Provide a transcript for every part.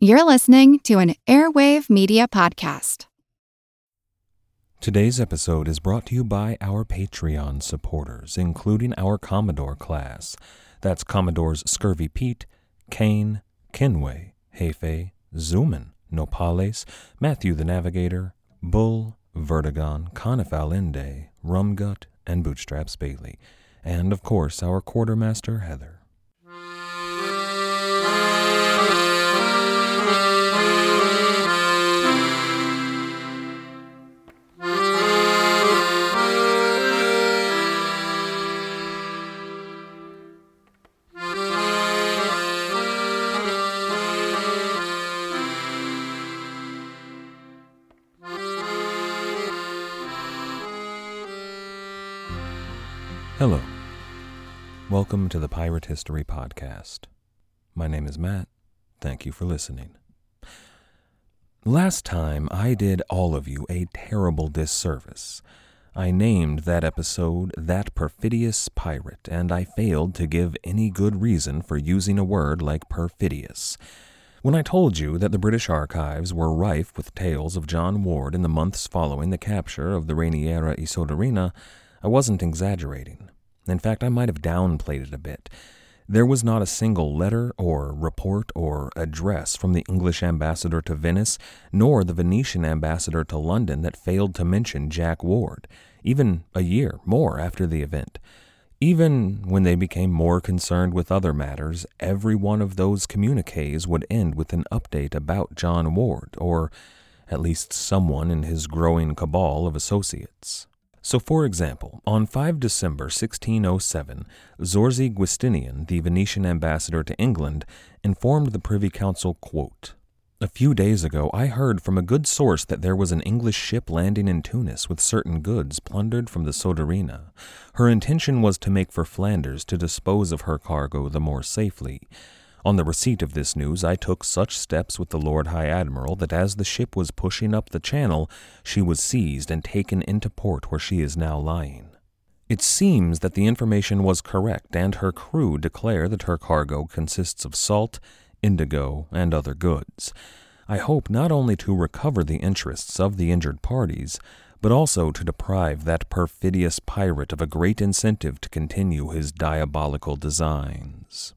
You're listening to an Airwave Media Podcast. Today's episode is brought to you by our Patreon supporters, including our Commodore class. That's Commodores Scurvy Pete, Kane, Kinway, Hefe, Zuman, Nopales, Matthew the Navigator, Bull, Vertigon, Conifal Inde, Rumgut, and Bootstraps Bailey. And, of course, our quartermaster Heather. Hello. Welcome to the Pirate History Podcast. My name is Matt. Thank you for listening. Last time, I did all of you a terrible disservice. I named that episode That Perfidious Pirate, and I failed to give any good reason for using a word like perfidious. When I told you that the British archives were rife with tales of John Ward in the months following the capture of the Rainiera y Soderina, I wasn't exaggerating. In fact, I might have downplayed it a bit. There was not a single letter or report or address from the English ambassador to Venice, nor the Venetian ambassador to London that failed to mention Jack Ward, even a year more after the event. Even when they became more concerned with other matters, every one of those communiques would end with an update about John Ward, or at least someone in his growing cabal of associates. So, for example, on 5 December 1607, Zorzi Giustinian, the Venetian ambassador to England, informed the Privy Council, quote, a few days ago, I heard from a good source that there was an English ship landing in Tunis with certain goods plundered from the Soderina. Her intention was to make for Flanders to dispose of her cargo the more safely. On the receipt of this news, I took such steps with the Lord High Admiral that as the ship was pushing up the channel, she was seized and taken into port where she is now lying. It seems that the information was correct, and her crew declare that her cargo consists of salt, indigo, and other goods. I hope not only to recover the interests of the injured parties, but also to deprive that perfidious pirate of a great incentive to continue his diabolical designs.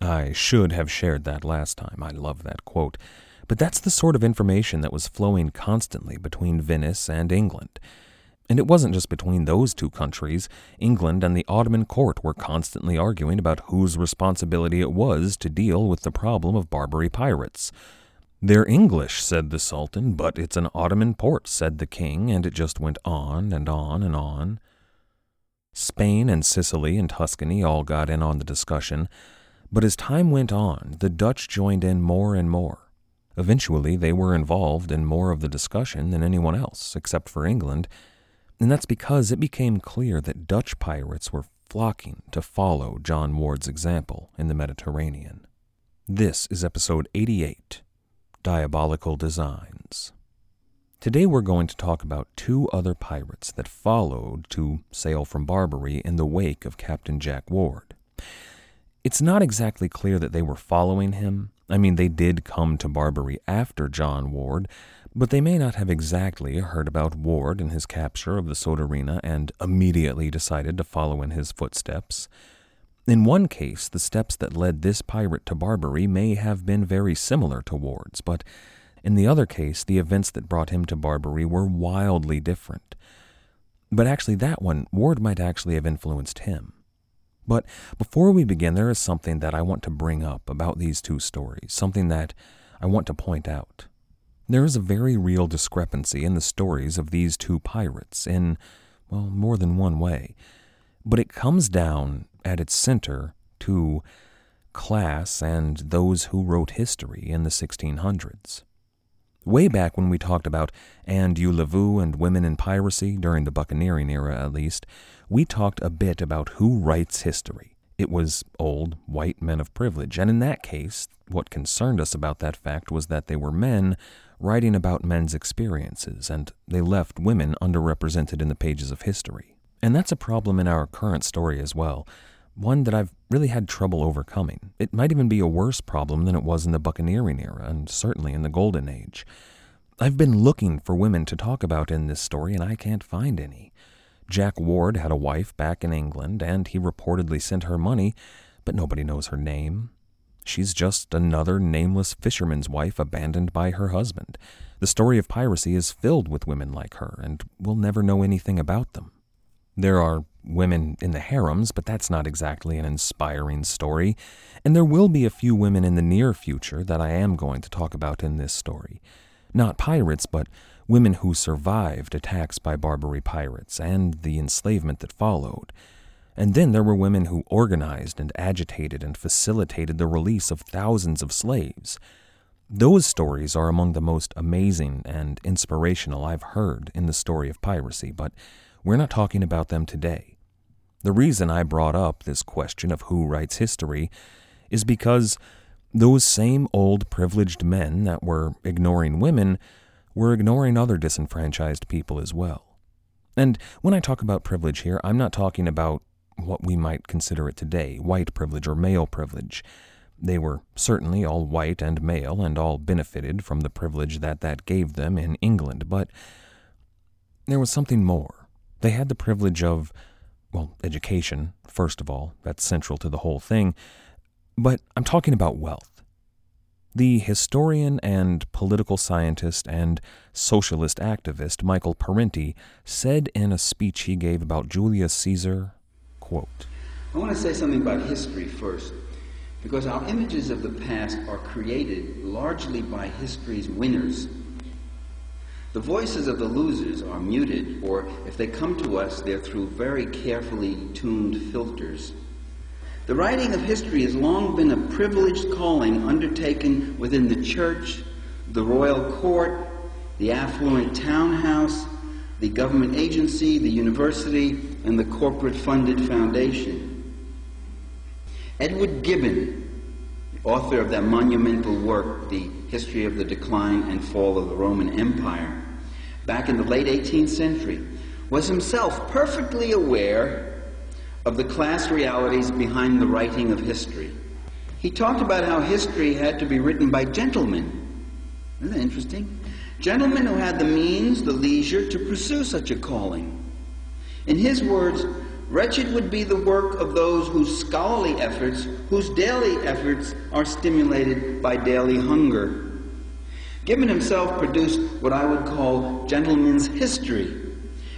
I should have shared that last time. I love that quote. But that's the sort of information that was flowing constantly between Venice and England. And it wasn't just between those two countries. England and the Ottoman court were constantly arguing about whose responsibility it was to deal with the problem of Barbary pirates. They're English, said the Sultan, but it's an Ottoman port, said the king, and it just went on and on and on. Spain and Sicily and Tuscany all got in on the discussion. But as time went on, the Dutch joined in more and more. Eventually, they were involved in more of the discussion than anyone else, except for England, and that's because it became clear that Dutch pirates were flocking to follow John Ward's example in the Mediterranean. This is episode 88 Diabolical Designs. Today we're going to talk about two other pirates that followed to sail from Barbary in the wake of Captain Jack Ward. It's not exactly clear that they were following him. I mean, they did come to Barbary after John Ward, but they may not have exactly heard about Ward and his capture of the Soderina and immediately decided to follow in his footsteps. In one case, the steps that led this pirate to Barbary may have been very similar to Ward's, but in the other case, the events that brought him to Barbary were wildly different. But actually, that one, Ward might actually have influenced him. But before we begin, there is something that I want to bring up about these two stories, something that I want to point out. There is a very real discrepancy in the stories of these two pirates in, well, more than one way. But it comes down at its center to class and those who wrote history in the 1600s. Way back when we talked about Anne Dieu-le-Veut and women in piracy, during the buccaneering era at least, we talked a bit about who writes history. It was old, white men of privilege, and in that case, what concerned us about that fact was that they were men writing about men's experiences, and they left women underrepresented in the pages of history. And that's a problem in our current story as well. One that I've really had trouble overcoming. It might even be a worse problem than it was in the buccaneering era, and certainly in the Golden Age. I've been looking for women to talk about in this story, and I can't find any. Jack Ward had a wife back in England, and he reportedly sent her money, but nobody knows her name. She's just another nameless fisherman's wife abandoned by her husband. The story of piracy is filled with women like her, and we'll never know anything about them. There are women in the harems, but that's not exactly an inspiring story, and there will be a few women in the near future that I am going to talk about in this story. Not pirates, but women who survived attacks by Barbary pirates and the enslavement that followed. And then there were women who organized and agitated and facilitated the release of thousands of slaves. Those stories are among the most amazing and inspirational I've heard in the story of piracy, but we're not talking about them today. The reason I brought up this question of who writes history is because those same old privileged men that were ignoring women were ignoring other disenfranchised people as well. And when I talk about privilege here, I'm not talking about what we might consider it today white privilege or male privilege. They were certainly all white and male and all benefited from the privilege that that gave them in England, but there was something more. They had the privilege of, well, education, first of all, that's central to the whole thing, but I'm talking about wealth. The historian and political scientist and socialist activist Michael Parenti said in a speech he gave about Julius Caesar, quote, I want to say something about history first. Because our images of the past are created largely by history's winners. The voices of the losers are muted, or if they come to us, they're through very carefully tuned filters. The writing of history has long been a privileged calling undertaken within the church, the royal court, the affluent townhouse, the government agency, the university, and the corporate funded foundation. Edward Gibbon, author of that monumental work, The History of the Decline and Fall of the Roman Empire, back in the late 18th century, was himself perfectly aware of the class realities behind the writing of history. He talked about how history had to be written by gentlemen. Isn't that interesting? Gentlemen who had the means, the leisure to pursue such a calling. In his words, Wretched would be the work of those whose scholarly efforts, whose daily efforts are stimulated by daily hunger. Gibbon himself produced what I would call gentleman's history,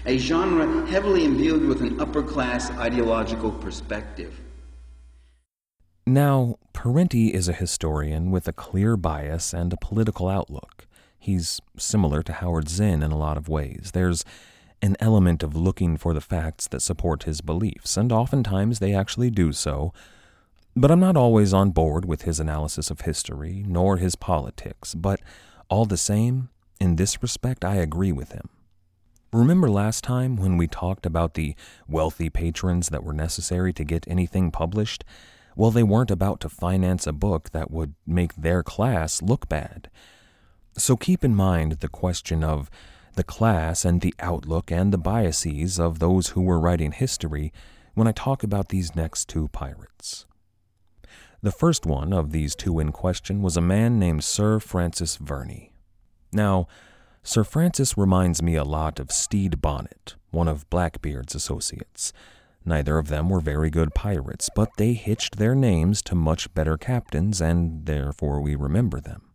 a genre heavily imbued with an upper class ideological perspective. Now, Parenti is a historian with a clear bias and a political outlook. He's similar to Howard Zinn in a lot of ways. There's an element of looking for the facts that support his beliefs, and oftentimes they actually do so. But I'm not always on board with his analysis of history, nor his politics, but all the same, in this respect, I agree with him. Remember last time when we talked about the wealthy patrons that were necessary to get anything published? Well, they weren't about to finance a book that would make their class look bad. So keep in mind the question of the class and the outlook and the biases of those who were writing history when I talk about these next two pirates. The first one of these two in question was a man named Sir Francis Verney. Now, Sir Francis reminds me a lot of Stede Bonnet, one of Blackbeard's associates. Neither of them were very good pirates, but they hitched their names to much better captains, and therefore we remember them.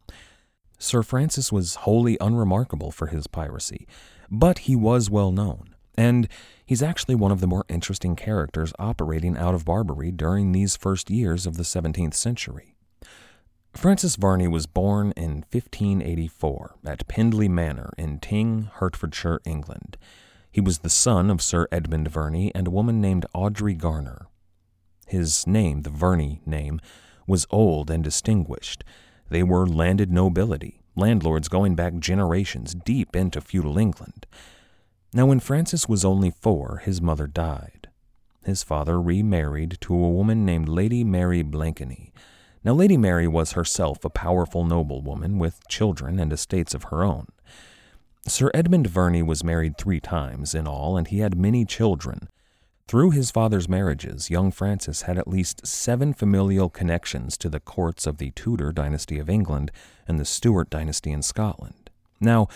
Sir Francis was wholly unremarkable for his piracy, but he was well known, and he's actually one of the more interesting characters operating out of Barbary during these first years of the 17th century. Francis Verney was born in 1584 at Pendley Manor in Tring, Hertfordshire, England. He was the son of Sir Edmund Verney and a woman named Audrey Garner. His name, the Verney name, was old and distinguished, they were landed nobility, landlords going back generations deep into feudal England. Now, when Francis was only four, his mother died. His father remarried to a woman named Lady Mary Blakeney. Now, Lady Mary was herself a powerful noblewoman with children and estates of her own. Sir Edmund Verney was married three times in all, and he had many children. Through his father's marriages, young Francis had at least seven familial connections to the courts of the Tudor dynasty of England and the Stuart dynasty in Scotland. Now,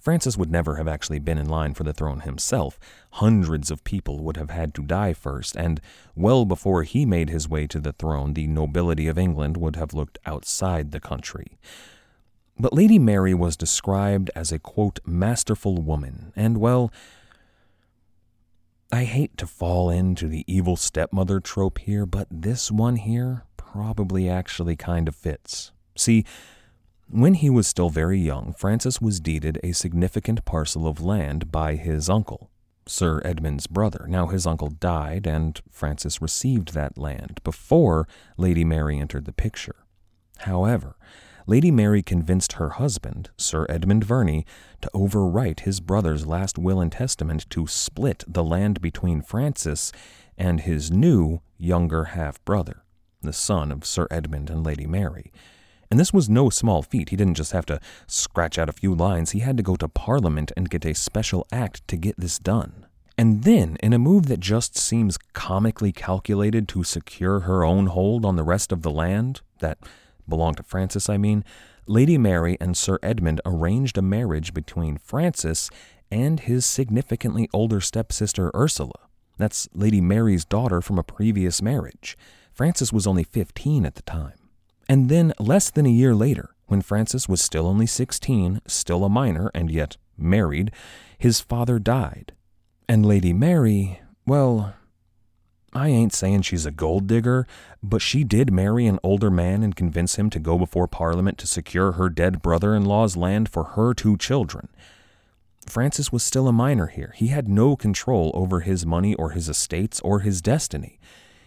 Francis would never have actually been in line for the throne himself. Hundreds of people would have had to die first, and well before he made his way to the throne, the nobility of England would have looked outside the country. But Lady Mary was described as a, quote, masterful woman, and, well, I hate to fall into the evil stepmother trope here, but this one here probably actually kind of fits. See, when he was still very young, Francis was deeded a significant parcel of land by his uncle, Sir Edmund's brother. Now, his uncle died, and Francis received that land before Lady Mary entered the picture. However, Lady Mary convinced her husband, Sir Edmund Verney, to overwrite his brother's last will and testament to split the land between Francis and his new, younger half brother, the son of Sir Edmund and Lady Mary. And this was no small feat. He didn't just have to scratch out a few lines, he had to go to Parliament and get a special act to get this done. And then, in a move that just seems comically calculated to secure her own hold on the rest of the land, that belonged to Francis, I mean, Lady Mary and Sir Edmund arranged a marriage between Francis and his significantly older stepsister Ursula. That's Lady Mary's daughter from a previous marriage. Francis was only 15 at the time. And then, less than a year later, when Francis was still only 16, still a minor, and yet married, his father died. And Lady Mary, well, I ain't saying she's a gold digger, but she did marry an older man and convince him to go before Parliament to secure her dead brother in law's land for her two children. Francis was still a minor here. He had no control over his money or his estates or his destiny.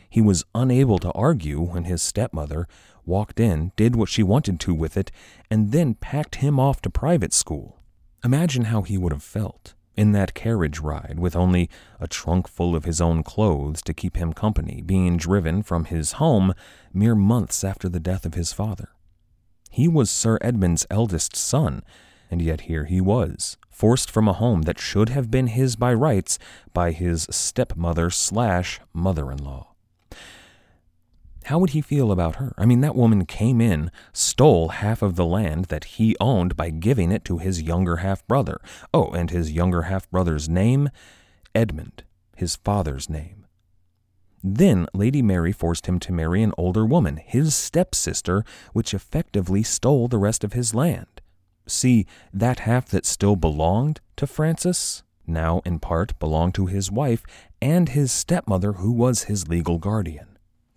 He was unable to argue when his stepmother walked in, did what she wanted to with it, and then packed him off to private school. Imagine how he would have felt in that carriage ride with only a trunk full of his own clothes to keep him company, being driven from his home mere months after the death of his father. He was Sir Edmund's eldest son, and yet here he was, forced from a home that should have been his by rights by his stepmother slash mother in law how would he feel about her? I mean, that woman came in, stole half of the land that he owned by giving it to his younger half brother. Oh, and his younger half brother's name? Edmund, his father's name. Then Lady Mary forced him to marry an older woman, his stepsister, which effectively stole the rest of his land. See, that half that still belonged to Francis now in part belonged to his wife and his stepmother, who was his legal guardian.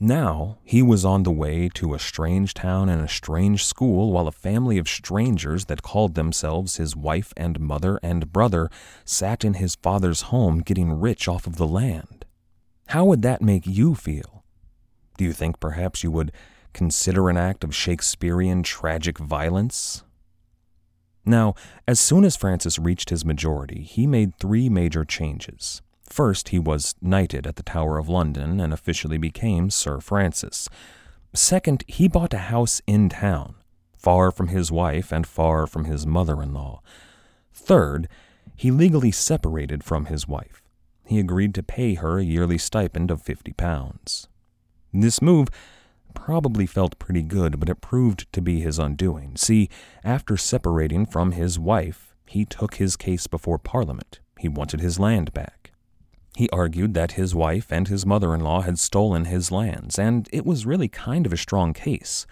Now he was on the way to a strange town and a strange school while a family of strangers that called themselves his wife and mother and brother sat in his father's home getting rich off of the land. How would that make you feel? Do you think perhaps you would consider an act of Shakespearean tragic violence? Now, as soon as Francis reached his majority, he made three major changes. First, he was knighted at the Tower of London and officially became Sir Francis. Second, he bought a house in town, far from his wife and far from his mother in law. Third, he legally separated from his wife. He agreed to pay her a yearly stipend of fifty pounds. This move probably felt pretty good, but it proved to be his undoing. See, after separating from his wife, he took his case before Parliament. He wanted his land back. He argued that his wife and his mother in law had stolen his lands, and it was really kind of a strong case.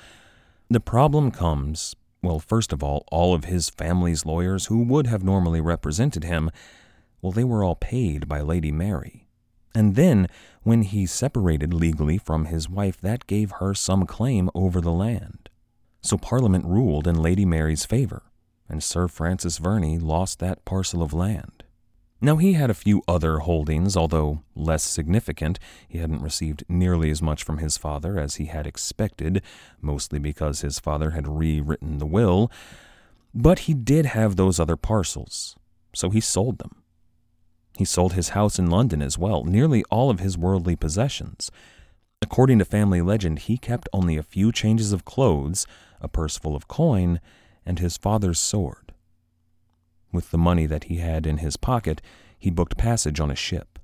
The problem comes well, first of all, all of his family's lawyers who would have normally represented him, well, they were all paid by Lady Mary. And then, when he separated legally from his wife, that gave her some claim over the land. So Parliament ruled in Lady Mary's favor, and Sir Francis Verney lost that parcel of land. Now, he had a few other holdings, although less significant. He hadn't received nearly as much from his father as he had expected, mostly because his father had rewritten the will. But he did have those other parcels, so he sold them. He sold his house in London as well, nearly all of his worldly possessions. According to family legend, he kept only a few changes of clothes, a purse full of coin, and his father's sword. With the money that he had in his pocket, he booked passage on a ship.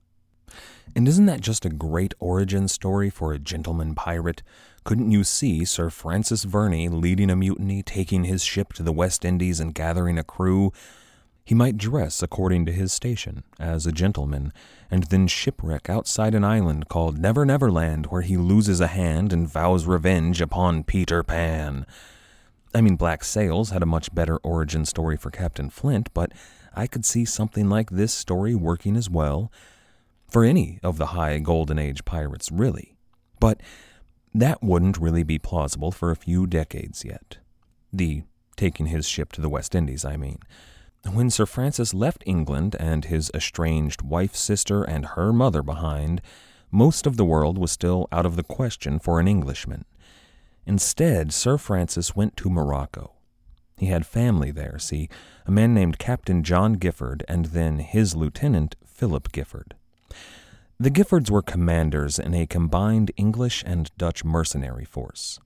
And isn't that just a great origin story for a gentleman pirate? Couldn't you see Sir Francis Verney leading a mutiny, taking his ship to the West Indies and gathering a crew? He might dress according to his station, as a gentleman, and then shipwreck outside an island called Never Never Land, where he loses a hand and vows revenge upon Peter Pan. I mean, Black Sails had a much better origin story for Captain Flint, but I could see something like this story working as well for any of the high Golden Age pirates, really. But that wouldn't really be plausible for a few decades yet. The taking his ship to the West Indies, I mean. When Sir Francis left England and his estranged wife, sister, and her mother behind, most of the world was still out of the question for an Englishman. Instead, Sir Francis went to Morocco. He had family there, see, a man named Captain John Gifford and then his lieutenant, Philip Gifford. The Giffords were commanders in a combined English and Dutch mercenary force.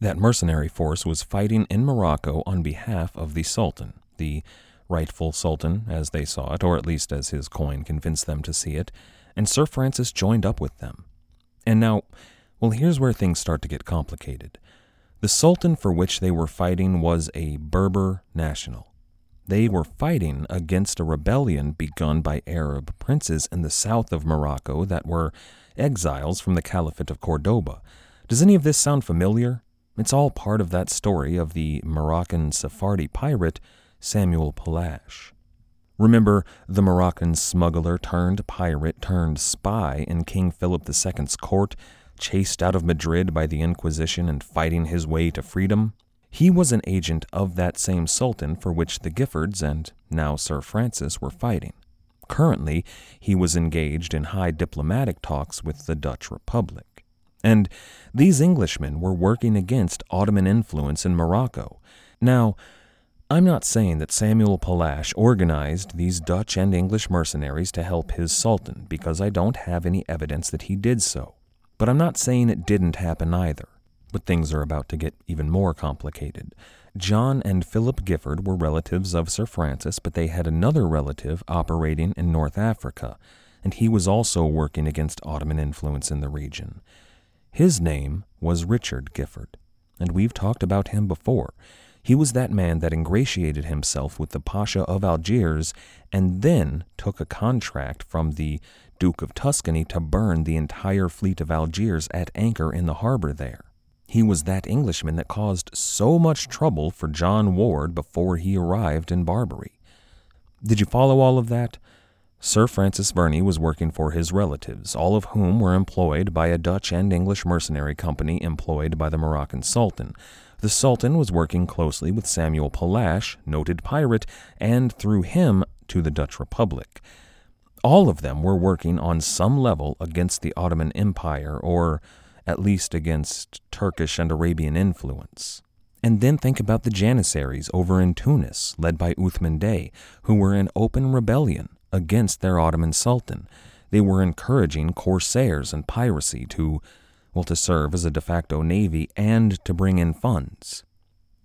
That mercenary force was fighting in Morocco on behalf of the Sultan, the rightful Sultan, as they saw it, or at least as his coin convinced them to see it, and Sir Francis joined up with them. And now, well, here's where things start to get complicated. The Sultan for which they were fighting was a Berber national. They were fighting against a rebellion begun by Arab princes in the south of Morocco that were exiles from the Caliphate of Cordoba. Does any of this sound familiar? It's all part of that story of the Moroccan Sephardi pirate Samuel Pallache. Remember the Moroccan smuggler turned pirate turned spy in King Philip II's court chased out of Madrid by the Inquisition and fighting his way to freedom. He was an agent of that same sultan for which the Giffords and now Sir Francis were fighting. Currently, he was engaged in high diplomatic talks with the Dutch Republic. And these Englishmen were working against Ottoman influence in Morocco. Now, I'm not saying that Samuel Pallache organized these Dutch and English mercenaries to help his sultan, because I don't have any evidence that he did so. But I'm not saying it didn't happen either. But things are about to get even more complicated. John and Philip Gifford were relatives of Sir Francis, but they had another relative operating in North Africa, and he was also working against Ottoman influence in the region. His name was Richard Gifford, and we've talked about him before. He was that man that ingratiated himself with the Pasha of Algiers and then took a contract from the Duke of Tuscany to burn the entire fleet of Algiers at anchor in the harbor there. He was that Englishman that caused so much trouble for John Ward before he arrived in Barbary. Did you follow all of that? Sir Francis Verney was working for his relatives, all of whom were employed by a Dutch and English mercenary company employed by the Moroccan Sultan. The Sultan was working closely with Samuel Pallache, noted pirate, and through him to the Dutch Republic. All of them were working on some level against the Ottoman Empire, or at least against Turkish and Arabian influence. And then think about the Janissaries over in Tunis, led by Uthman Dey, who were in open rebellion against their Ottoman Sultan. They were encouraging corsairs and piracy to, well, to serve as a de facto navy and to bring in funds.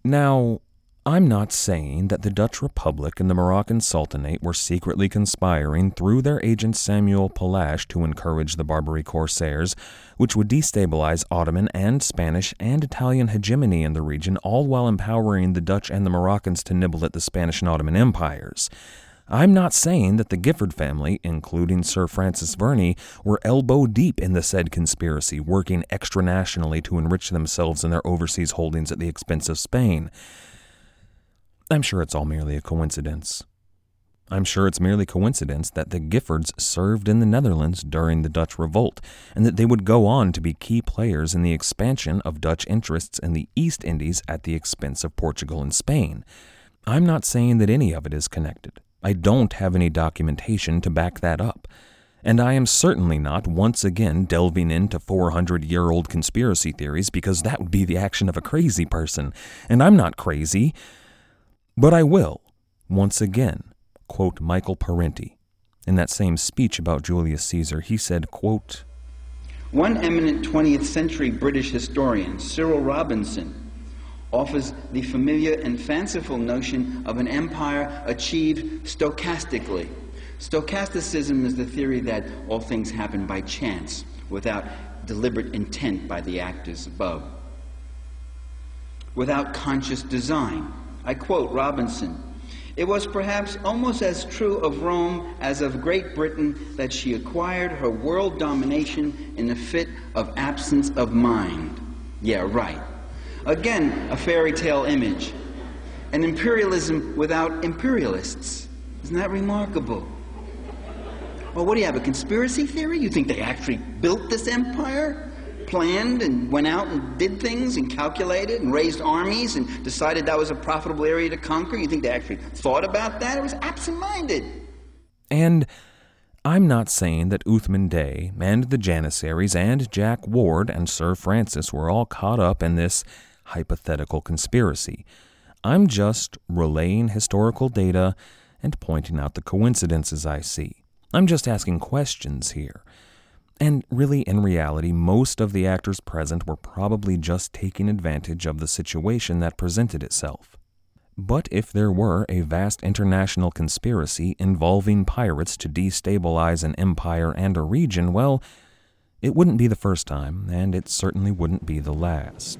Now, I'm not saying that the Dutch Republic and the Moroccan Sultanate were secretly conspiring through their agent Samuel Pallache to encourage the Barbary corsairs, which would destabilize Ottoman and Spanish and Italian hegemony in the region, all while empowering the Dutch and the Moroccans to nibble at the Spanish and Ottoman empires. I'm not saying that the Gifford family, including Sir Francis Verney, were elbow deep in the said conspiracy, working extranationally to enrich themselves and their overseas holdings at the expense of Spain. I'm sure it's all merely a coincidence. I'm sure it's merely coincidence that the Giffords served in the Netherlands during the Dutch Revolt, and that they would go on to be key players in the expansion of Dutch interests in the East Indies at the expense of Portugal and Spain. I'm not saying that any of it is connected. I don't have any documentation to back that up. And I am certainly not once again delving into 400 year old conspiracy theories because that would be the action of a crazy person. And I'm not crazy. But I will, once again, quote Michael Parenti. In that same speech about Julius Caesar, he said, quote, One eminent 20th century British historian, Cyril Robinson, offers the familiar and fanciful notion of an empire achieved stochastically, Stochasticism is the theory that all things happen by chance, without deliberate intent by the actors above, without conscious design. I quote Robinson It was perhaps almost as true of Rome as of Great Britain that she acquired her world domination in a fit of absence of mind. Yeah, right. Again, a fairy tale image. An imperialism without imperialists. Isn't that remarkable? Well, what do you have, a conspiracy theory? You think they actually built this empire? Planned and went out and did things and calculated and raised armies and decided that was a profitable area to conquer? You think they actually thought about that? It was absent minded. And I'm not saying that Uthman Dey and the Janissaries and Jack Ward and Sir Francis were all caught up in this hypothetical conspiracy. I'm just relaying historical data and pointing out the coincidences I see. I'm just asking questions here. And really, in reality, most of the actors present were probably just taking advantage of the situation that presented itself. But if there were a vast international conspiracy involving pirates to destabilize an empire and a region, well, it wouldn't be the first time, and it certainly wouldn't be the last.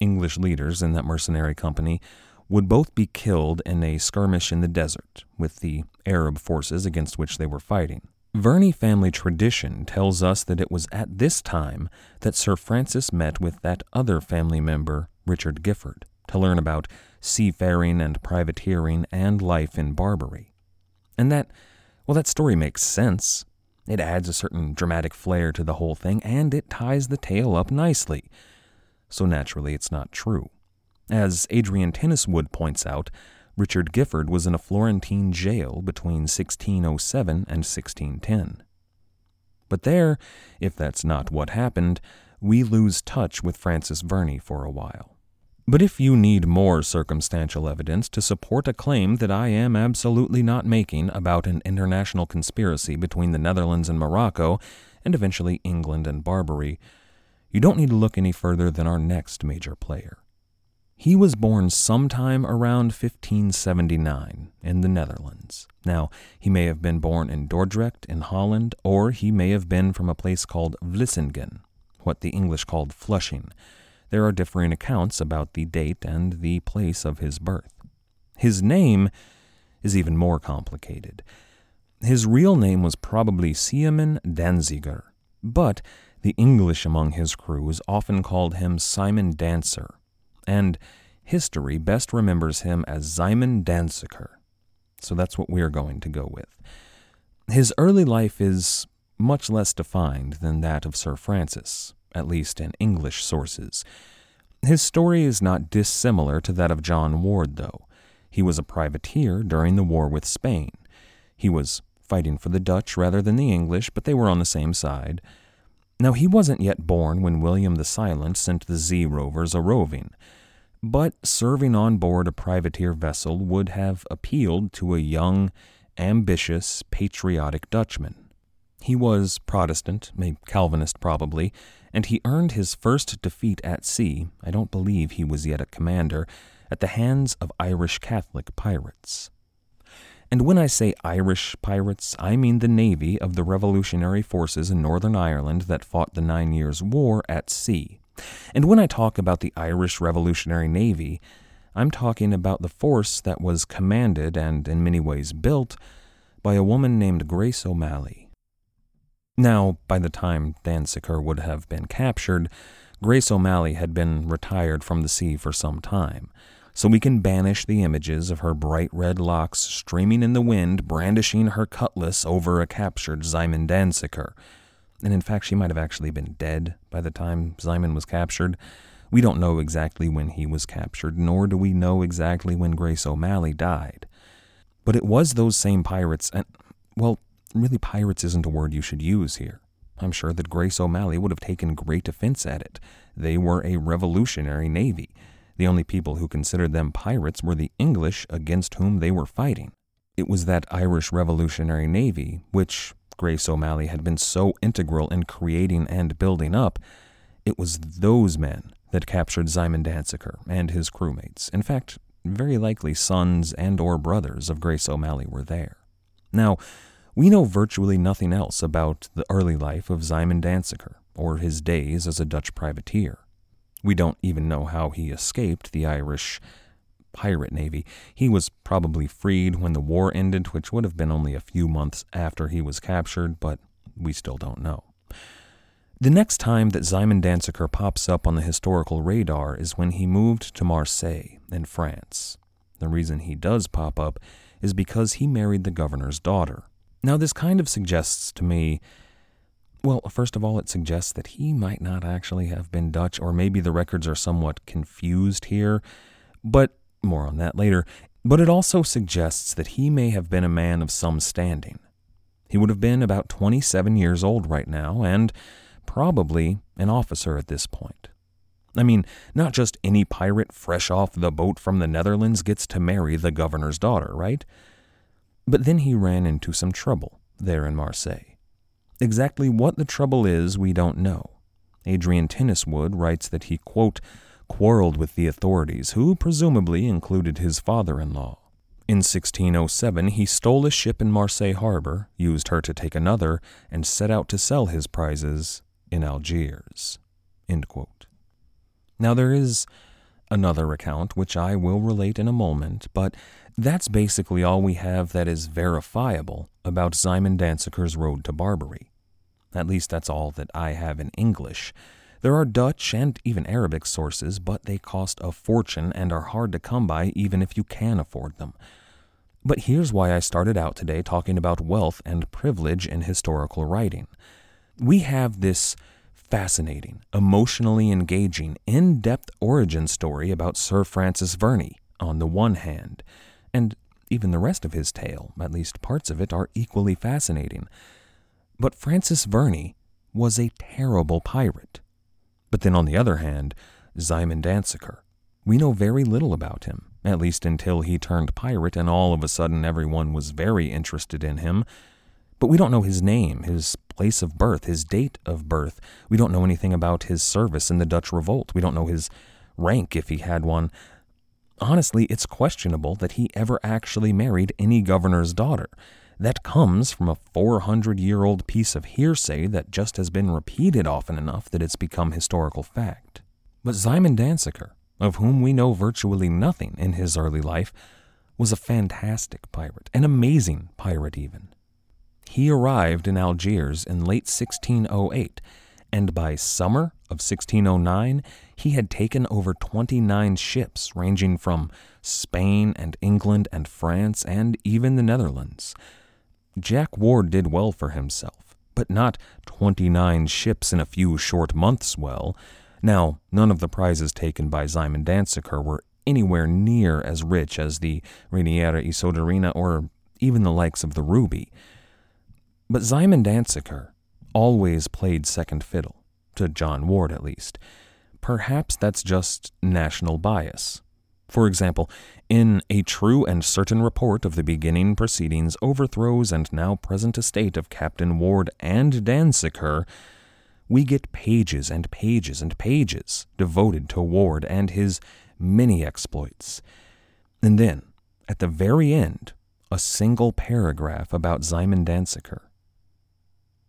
English leaders in that mercenary company, would both be killed in a skirmish in the desert with the Arab forces against which they were fighting. Verney family tradition tells us that it was at this time that Sir Francis met with that other family member, Richard Gifford, to learn about seafaring and privateering and life in Barbary. And that, well, that story makes sense. It adds a certain dramatic flair to the whole thing, and it ties the tale up nicely. So naturally, it's not true. As Adrian Tinniswood points out, Richard Gifford was in a Florentine jail between 1607 and 1610. But there, if that's not what happened, we lose touch with Francis Verney for a while. But if you need more circumstantial evidence to support a claim that I am absolutely not making about an international conspiracy between the Netherlands and Morocco, and eventually England and Barbary, you don't need to look any further than our next major player. He was born sometime around 1579 in the Netherlands. Now, he may have been born in Dordrecht in Holland, or he may have been from a place called Vlissingen, what the English called Flushing. There are differing accounts about the date and the place of his birth. His name is even more complicated. His real name was probably Siemon Danziger, but the English among his crews often called him Simon Dancer, and history best remembers him as Simon Danziger. So that's what we're going to go with. His early life is much less defined than that of Sir Francis, at least in English sources. His story is not dissimilar to that of John Ward, though. He was a privateer during the war with Spain. He was fighting for the Dutch rather than the English, but they were on the same side. Now, he wasn't yet born when William the Silent sent the Zee rovers a roving, but serving on board a privateer vessel would have appealed to a young, ambitious, patriotic Dutchman. He was Protestant, a Calvinist probably, and he earned his first defeat at sea, I don't believe he was yet a commander, at the hands of Irish Catholic pirates. And when I say Irish pirates, I mean the navy of the revolutionary forces in Northern Ireland that fought the Nine Years' War at sea. And when I talk about the Irish Revolutionary Navy, I'm talking about the force that was commanded and in many ways built by a woman named Grace O'Malley. Now, by the time Danziger would have been captured, Grace O'Malley had been retired from the sea for some time, so we can banish the images of her bright red locks streaming in the wind, brandishing her cutlass over a captured Simon Danziger. And in fact, she might have actually been dead by the time Simon was captured. We don't know exactly when he was captured, nor do we know exactly when Grace O'Malley died. But it was those same pirates, and, well, really, pirates isn't a word you should use here. I'm sure that Grace O'Malley would have taken great offense at it. They were a revolutionary navy. The only people who considered them pirates were the English against whom they were fighting. It was that Irish Revolutionary Navy, which Grace O'Malley had been so integral in creating and building up, it was those men that captured Simon Danziger and his crewmates. In fact, very likely sons and or brothers of Grace O'Malley were there. Now, we know virtually nothing else about the early life of Simon Danziger or his days as a Dutch privateer. We don't even know how he escaped the Irish pirate navy. He was probably freed when the war ended, which would have been only a few months after he was captured, but we still don't know. The next time that Simon Danziger pops up on the historical radar is when he moved to Marseille in France. The reason he does pop up is because he married the governor's daughter. Now, this kind of suggests to me well, first of all, it suggests that he might not actually have been Dutch, or maybe the records are somewhat confused here, but more on that later. But it also suggests that he may have been a man of some standing. He would have been about 27 years old right now, and probably an officer at this point. I mean, not just any pirate fresh off the boat from the Netherlands gets to marry the governor's daughter, right? But then he ran into some trouble there in Marseille. Exactly what the trouble is, we don't know. Adrian Tinniswood writes that he, quote, quarreled with the authorities, who presumably included his father in law. In 1607, he stole a ship in Marseille harbor, used her to take another, and set out to sell his prizes in Algiers. Now, there is another account, which I will relate in a moment, but that's basically all we have that is verifiable about Simon Danziger's road to Barbary. At least that's all that I have in English. There are Dutch and even Arabic sources, but they cost a fortune and are hard to come by even if you can afford them. But here's why I started out today talking about wealth and privilege in historical writing. We have this fascinating, emotionally engaging, in depth origin story about Sir Francis Verney, on the one hand, and even the rest of his tale, at least parts of it, are equally fascinating. But Francis Verney was a terrible pirate. But then on the other hand, Simon Danziger. We know very little about him, at least until he turned pirate and all of a sudden everyone was very interested in him. But we don't know his name, his place of birth, his date of birth. We don't know anything about his service in the Dutch Revolt. We don't know his rank if he had one. Honestly, it's questionable that he ever actually married any governor's daughter. That comes from a 400 year old piece of hearsay that just has been repeated often enough that it's become historical fact. But Simon Danziger, of whom we know virtually nothing in his early life, was a fantastic pirate, an amazing pirate even. He arrived in Algiers in late 1608, and by summer of 1609, he had taken over 29 ships ranging from Spain and England and France and even the Netherlands. Jack Ward did well for himself, but not 29 ships in a few short months well. Now, none of the prizes taken by Simon Danziger were anywhere near as rich as the Reiniera y Soderini or even the likes of the Ruby. But Simon Danziger always played second fiddle, to John Ward at least. Perhaps that's just national bias. For example, in A True and Certain Report of the Beginning Proceedings, Overthrows, and Now Present Estate of Captain Ward and Danziger, we get pages and pages and pages devoted to Ward and his many exploits. And then, at the very end, a single paragraph about Simon Danziger.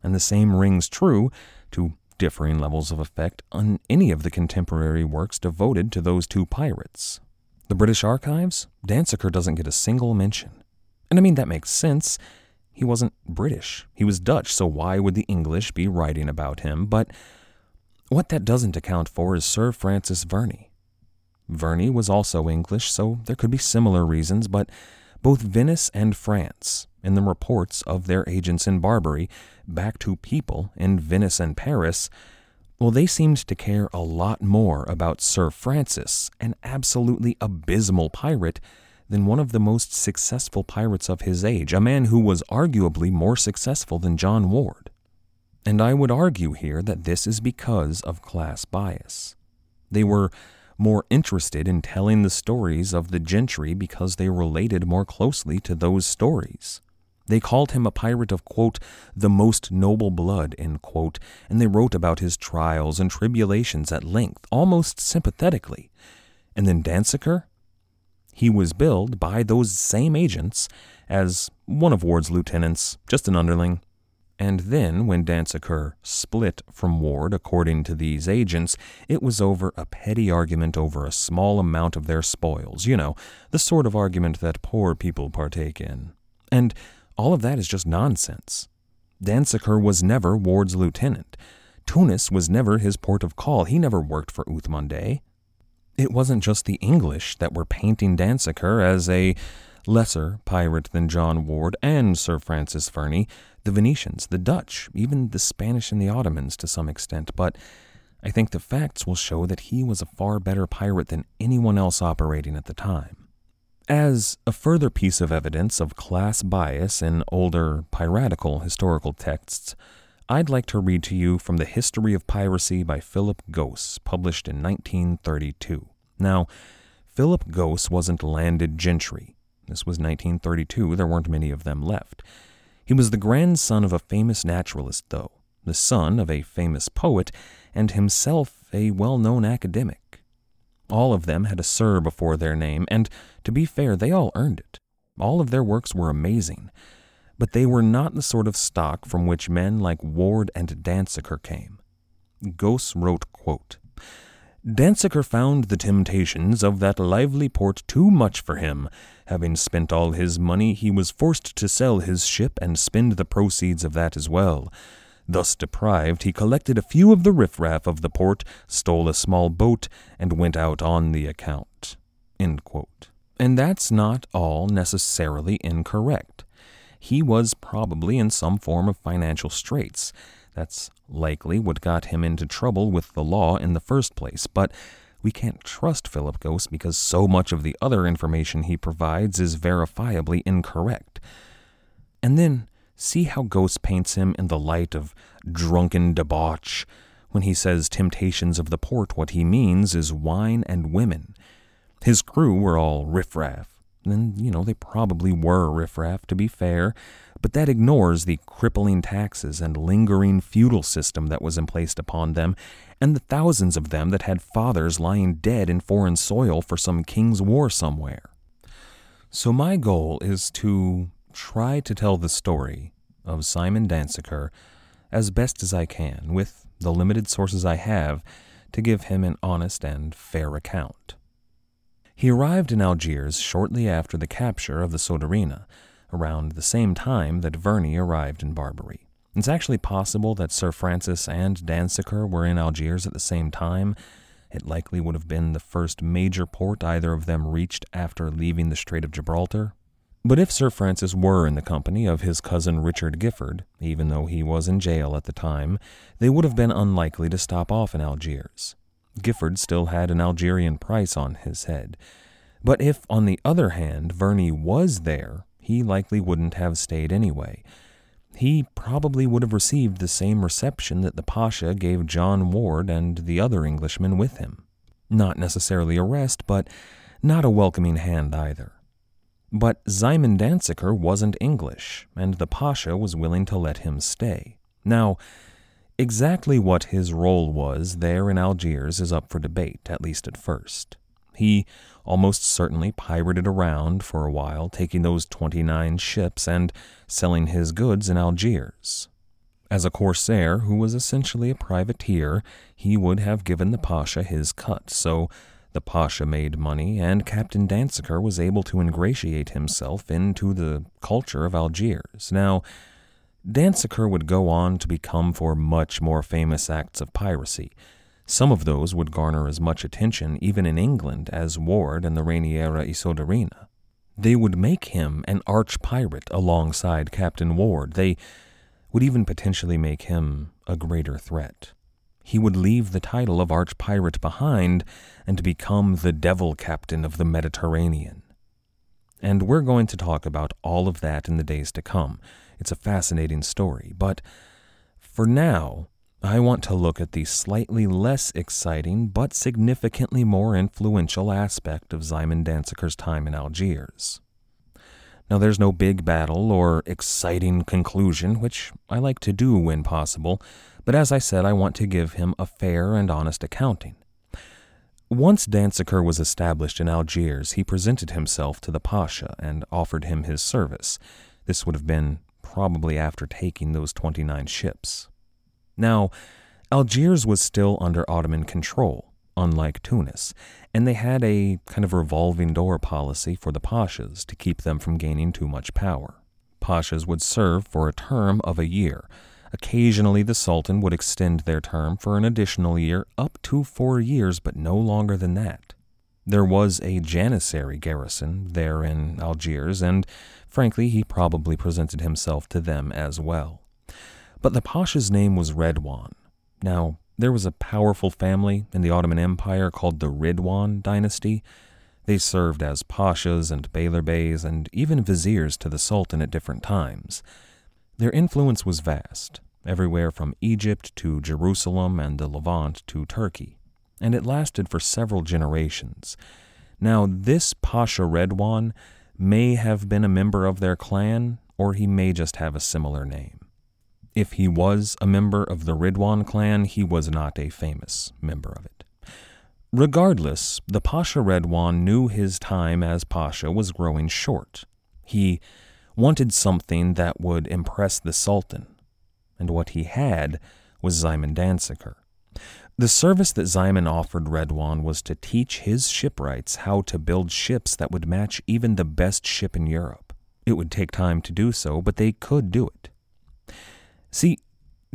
And the same rings true, to differing levels of effect, on any of the contemporary works devoted to those two pirates. The British Archives, Danziger doesn't get a single mention. And I mean, that makes sense. He wasn't British, he was Dutch, so why would the English be writing about him? But what that doesn't account for is Sir Francis Verney. Verney was also English, so there could be similar reasons, but both Venice and France, in the reports of their agents in Barbary back to people in Venice and Paris, well, they seemed to care a lot more about Sir Francis, an absolutely abysmal pirate, than one of the most successful pirates of his age, a man who was arguably more successful than John Ward. And I would argue here that this is because of class bias. They were more interested in telling the stories of the gentry because they related more closely to those stories. They called him a pirate of, quote, the most noble blood, end quote, and they wrote about his trials and tribulations at length, almost sympathetically. And then Danziger? He was billed by those same agents as one of Ward's lieutenants, just an underling, and then, when Danziger split from Ward, according to these agents, it was over a petty argument over a small amount of their spoils, you know, the sort of argument that poor people partake in. And all of that is just nonsense. Danziger was never Ward's lieutenant. Tunis was never his port of call. He never worked for Uthman Dey. It wasn't just the English that were painting Danziger as a lesser pirate than John Ward and Sir Francis Verney the Venetians, the Dutch, even the Spanish and the Ottomans to some extent, but I think the facts will show that he was a far better pirate than anyone else operating at the time. As a further piece of evidence of class bias in older piratical historical texts, I'd like to read to you from The History of Piracy by Philip Gosse, published in 1932. Now, Philip Gosse wasn't landed gentry. This was 1932, there weren't many of them left. He was the grandson of a famous naturalist, though, the son of a famous poet, and himself a well known academic. All of them had a Sir before their name, and to be fair, they all earned it. All of their works were amazing, but they were not the sort of stock from which men like Ward and Danziger came. Gosse wrote, quote, found the temptations of that lively port too much for him. Having spent all his money, he was forced to sell his ship and spend the proceeds of that as well. Thus deprived, he collected a few of the riffraff of the port, stole a small boat, and went out on the account. And that's not all necessarily incorrect. He was probably in some form of financial straits. That's likely what got him into trouble with the law in the first place, but we can't trust Philip Gosse because so much of the other information he provides is verifiably incorrect. And then see how Gosse paints him in the light of drunken debauch. When he says temptations of the port, what he means is wine and women. His crew were all riffraff. And, you know, they probably were riffraff, to be fair, but that ignores the crippling taxes and lingering feudal system that was emplaced upon them, and the thousands of them that had fathers lying dead in foreign soil for some king's war somewhere. So, my goal is to try to tell the story of Simon Danziger as best as I can, with the limited sources I have, to give him an honest and fair account. He arrived in Algiers shortly after the capture of the Soderina around the same time that Verney arrived in Barbary. It's actually possible that Sir Francis and Danziger were in Algiers at the same time. It likely would have been the first major port either of them reached after leaving the Strait of Gibraltar. But if Sir Francis were in the company of his cousin Richard Gifford, even though he was in jail at the time, they would have been unlikely to stop off in Algiers. Gifford still had an Algerian price on his head. But if, on the other hand, Verney was there, he likely wouldn't have stayed anyway. He probably would have received the same reception that the Pasha gave John Ward and the other Englishmen with him. Not necessarily arrest, but not a welcoming hand either. But Simon Danziger wasn't English, and the Pasha was willing to let him stay. Now, exactly what his role was there in Algiers is up for debate, at least at first. He almost certainly pirated around for a while, taking those 29 ships and selling his goods in Algiers. As a corsair who was essentially a privateer, he would have given the Pasha his cut, so the Pasha made money, and Captain Danseker was able to ingratiate himself into the culture of Algiers. Now, Danseker would go on to become for much more famous acts of piracy. Some of those would garner as much attention even in England as Ward and the Rainiera Isodorina. They would make him an arch pirate alongside Captain Ward. They would even potentially make him a greater threat. He would leave the title of arch pirate behind and become the devil captain of the Mediterranean. And we're going to talk about all of that in the days to come. It's a fascinating story, but for now, I want to look at the slightly less exciting but significantly more influential aspect of Szymon Danseker's time in Algiers. Now, there's no big battle or exciting conclusion, which I like to do when possible, but as I said, I want to give him a fair and honest accounting. Once Danseker was established in Algiers, he presented himself to the Pasha and offered him his service. This would have been probably after taking those 29 ships. Now, Algiers was still under Ottoman control, unlike Tunis, and they had a kind of revolving door policy for the pashas to keep them from gaining too much power. Pashas would serve for a term of a year. Occasionally, the Sultan would extend their term for an additional year, up to four years, but no longer than that. There was a Janissary garrison there in Algiers, and frankly, he probably presented himself to them as well. But the Pasha's name was Redwan. Now, there was a powerful family in the Ottoman Empire called the Ridwan dynasty. They served as pashas and beylerbeys and even viziers to the Sultan at different times. Their influence was vast, everywhere from Egypt to Jerusalem and the Levant to Turkey, and it lasted for several generations. Now, this Pasha Redwan may have been a member of their clan, or he may just have a similar name. If he was a member of the Ridwan clan, he was not a famous member of it. Regardless, the Pasha Redwan knew his time as Pasha was growing short. He wanted something that would impress the Sultan, and what he had was Szymon Danseker. The service that Szymon offered Redwan was to teach his shipwrights how to build ships that would match even the best ship in Europe. It would take time to do so, but they could do it. See,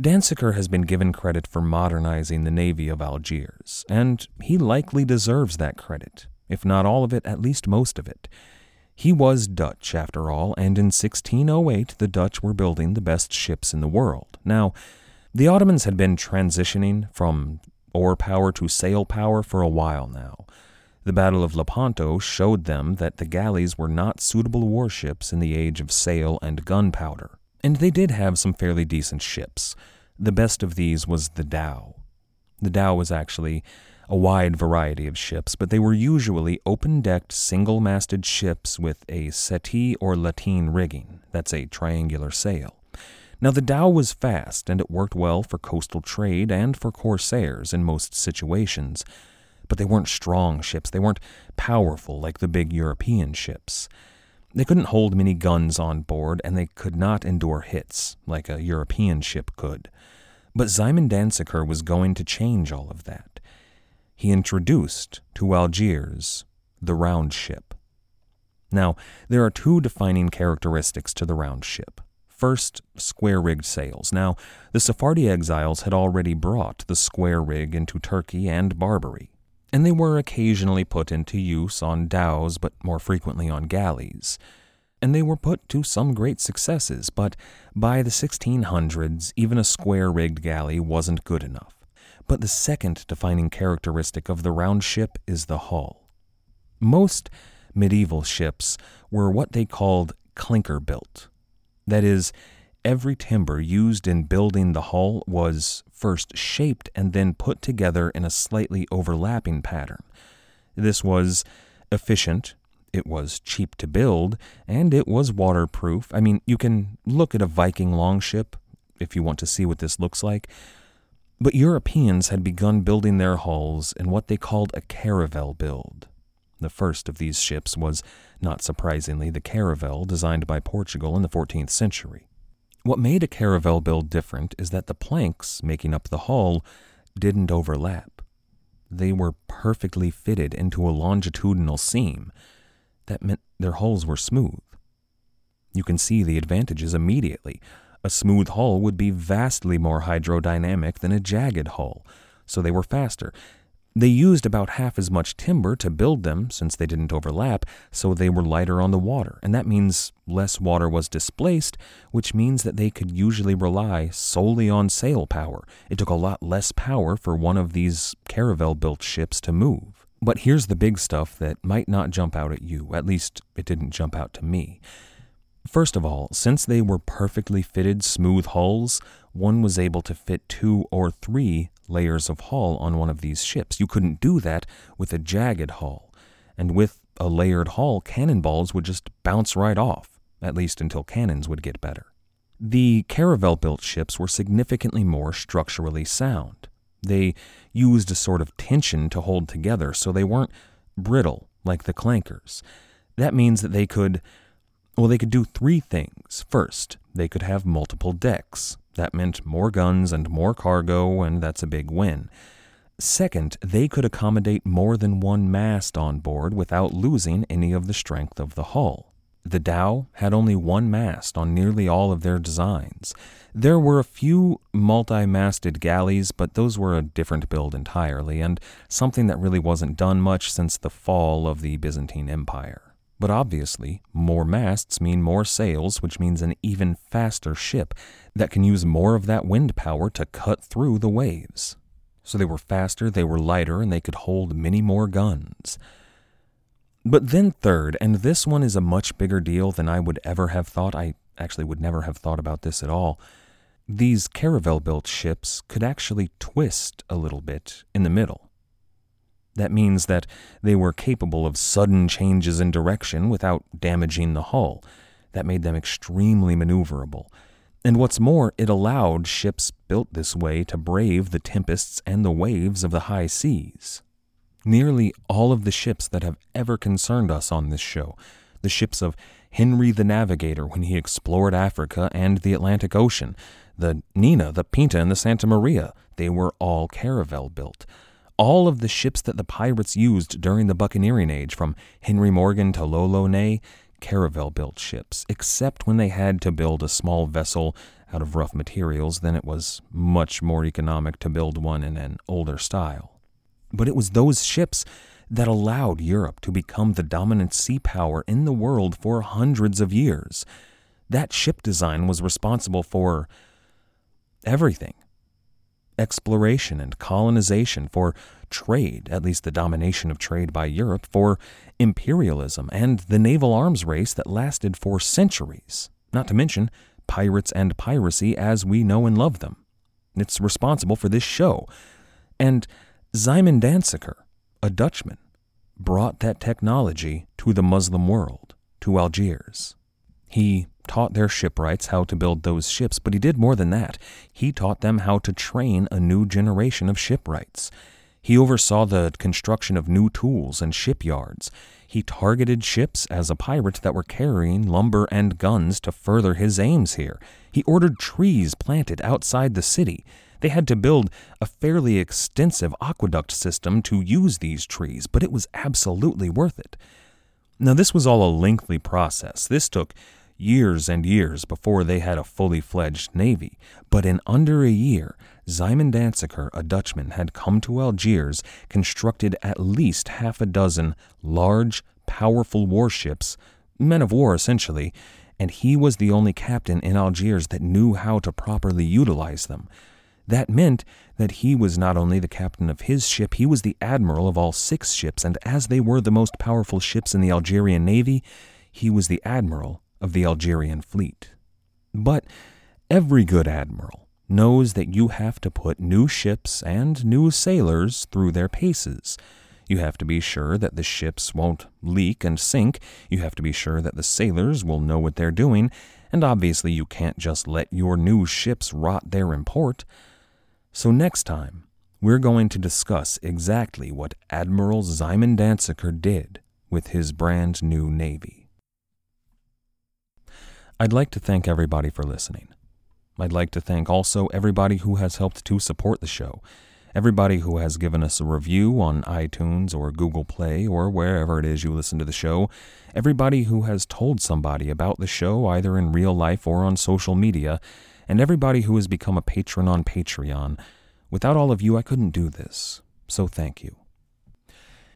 Danseker has been given credit for modernizing the Navy of Algiers, and he likely deserves that credit, if not all of it, at least most of it. He was Dutch, after all, and in 1608 the Dutch were building the best ships in the world. Now, the Ottomans had been transitioning from oar power to sail power for a while now. The Battle of Lepanto showed them that the galleys were not suitable warships in the age of sail and gunpowder. And they did have some fairly decent ships. The best of these was the Dhow. The Dhow was actually a wide variety of ships, but they were usually open decked, single masted ships with a settee or lateen rigging. That's a triangular sail. Now, the Dhow was fast, and it worked well for coastal trade and for corsairs in most situations. But they weren't strong ships, they weren't powerful like the big European ships. They couldn't hold many guns on board, and they could not endure hits like a European ship could. But Szymon Danseker was going to change all of that. He introduced to Algiers the round ship. Now, there are two defining characteristics to the round ship. First, square rigged sails. Now, the Sephardi exiles had already brought the square rig into Turkey and Barbary and they were occasionally put into use on dhows, but more frequently on galleys. And they were put to some great successes, but by the 1600s, even a square rigged galley wasn't good enough. But the second defining characteristic of the round ship is the hull. Most medieval ships were what they called clinker built. That is, every timber used in building the hull was first shaped and then put together in a slightly overlapping pattern. This was efficient, it was cheap to build, and it was waterproof. I mean, you can look at a Viking longship if you want to see what this looks like. But Europeans had begun building their hulls in what they called a caravel build. The first of these ships was, not surprisingly, the caravel designed by Portugal in the 14th century. What made a caravel build different is that the planks making up the hull didn't overlap. They were perfectly fitted into a longitudinal seam. That meant their hulls were smooth. You can see the advantages immediately. A smooth hull would be vastly more hydrodynamic than a jagged hull, so they were faster. They used about half as much timber to build them since they didn't overlap, so they were lighter on the water, and that means less water was displaced, which means that they could usually rely solely on sail power. It took a lot less power for one of these caravel built ships to move. But here's the big stuff that might not jump out at you, at least it didn't jump out to me. First of all, since they were perfectly fitted smooth hulls, one was able to fit two or three layers of hull on one of these ships. You couldn't do that with a jagged hull. And with a layered hull, cannonballs would just bounce right off, at least until cannons would get better. The caravel built ships were significantly more structurally sound. They used a sort of tension to hold together, so they weren't brittle like the clinkers. That means that they could well, they could do three things. First, they could have multiple decks. That meant more guns and more cargo, and that's a big win. Second, they could accommodate more than one mast on board without losing any of the strength of the hull. The Dhow had only one mast on nearly all of their designs. There were a few multi masted galleys, but those were a different build entirely, and something that really wasn't done much since the fall of the Byzantine Empire. But obviously, more masts mean more sails, which means an even faster ship that can use more of that wind power to cut through the waves. So they were faster, they were lighter, and they could hold many more guns. But then, third, and this one is a much bigger deal than I would ever have thought, I actually would never have thought about this at all. These caravel built ships could actually twist a little bit in the middle. That means that they were capable of sudden changes in direction without damaging the hull. That made them extremely maneuverable. And what's more, it allowed ships built this way to brave the tempests and the waves of the high seas. Nearly all of the ships that have ever concerned us on this show, the ships of Henry the Navigator when he explored Africa and the Atlantic Ocean, the Nina, the Pinta, and the Santa Maria, they were all caravel built all of the ships that the pirates used during the buccaneering age, from Henry Morgan to L'Olonnais, caravel built ships, except when they had to build a small vessel out of rough materials, then it was much more economic to build one in an older style. But it was those ships that allowed Europe to become the dominant sea power in the world for hundreds of years. That ship design was responsible for everything exploration and colonization, for trade, at least the domination of trade by Europe, for imperialism, and the naval arms race that lasted for centuries, not to mention pirates and piracy as we know and love them. It's responsible for this show. And Simon Danziger, a Dutchman, brought that technology to the Muslim world, to Algiers. He taught their shipwrights how to build those ships, but he did more than that. He taught them how to train a new generation of shipwrights. He oversaw the construction of new tools and shipyards. He targeted ships as a pirate that were carrying lumber and guns to further his aims here. He ordered trees planted outside the city. They had to build a fairly extensive aqueduct system to use these trees, but it was absolutely worth it. Now, this was all a lengthy process. This took years and years before they had a fully fledged navy, but in under a year, Szymon Danziger, a Dutchman, had come to Algiers, constructed at least half a dozen large, powerful warships, men of war essentially, and he was the only captain in Algiers that knew how to properly utilize them. That meant that he was not only the captain of his ship, he was the admiral of all six ships, and as they were the most powerful ships in the Algerian navy, he was the admiral of the Algerian fleet. But every good admiral knows that you have to put new ships and new sailors through their paces. You have to be sure that the ships won't leak and sink. You have to be sure that the sailors will know what they're doing. And obviously, you can't just let your new ships rot there in port. So, next time, we're going to discuss exactly what Admiral Szymon Danziger did with his brand new navy. I'd like to thank everybody for listening. I'd like to thank also everybody who has helped to support the show, everybody who has given us a review on iTunes or Google Play or wherever it is you listen to the show, everybody who has told somebody about the show either in real life or on social media, and everybody who has become a patron on Patreon. Without all of you, I couldn't do this, so thank you.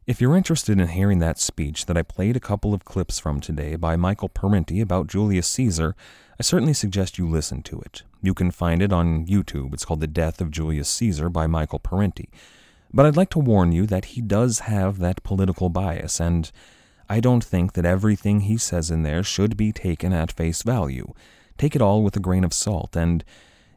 If you're interested in hearing that speech that I played a couple of clips from today by Michael Parenti about Julius Caesar, I certainly suggest you listen to it. You can find it on YouTube. It's called The Death of Julius Caesar by Michael Parenti. But I'd like to warn you that he does have that political bias, and I don't think that everything he says in there should be taken at face value. Take it all with a grain of salt, and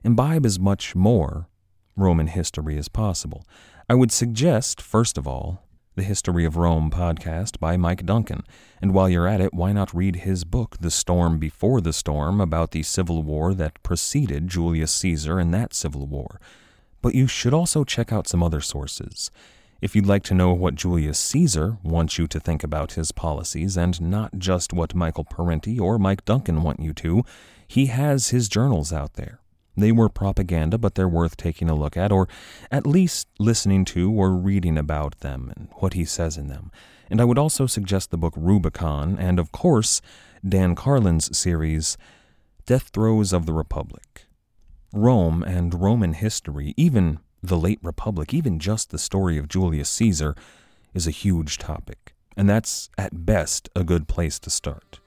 imbibe as much more Roman history as possible. I would suggest, first of all, the History of Rome podcast by Mike Duncan. And while you're at it, why not read his book, The Storm Before the Storm, about the civil war that preceded Julius Caesar and that civil war? But you should also check out some other sources. If you'd like to know what Julius Caesar wants you to think about his policies, and not just what Michael Parenti or Mike Duncan want you to, he has his journals out there. They were propaganda, but they're worth taking a look at, or at least listening to or reading about them and what he says in them. And I would also suggest the book Rubicon, and of course, Dan Carlin's series, Death Throes of the Republic. Rome and Roman history, even the late Republic, even just the story of Julius Caesar, is a huge topic. And that's, at best, a good place to start.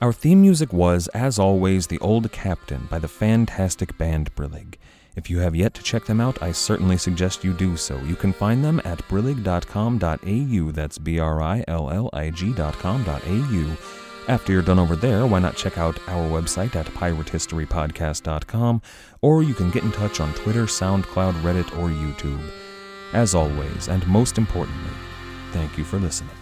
Our theme music was, as always, The Old Captain by the fantastic band Brillig. If you have yet to check them out, I certainly suggest you do so. You can find them at brillig.com.au. That's B R I L L I G.com.au. After you're done over there, why not check out our website at piratehistorypodcast.com, or you can get in touch on Twitter, SoundCloud, Reddit, or YouTube. As always, and most importantly, thank you for listening.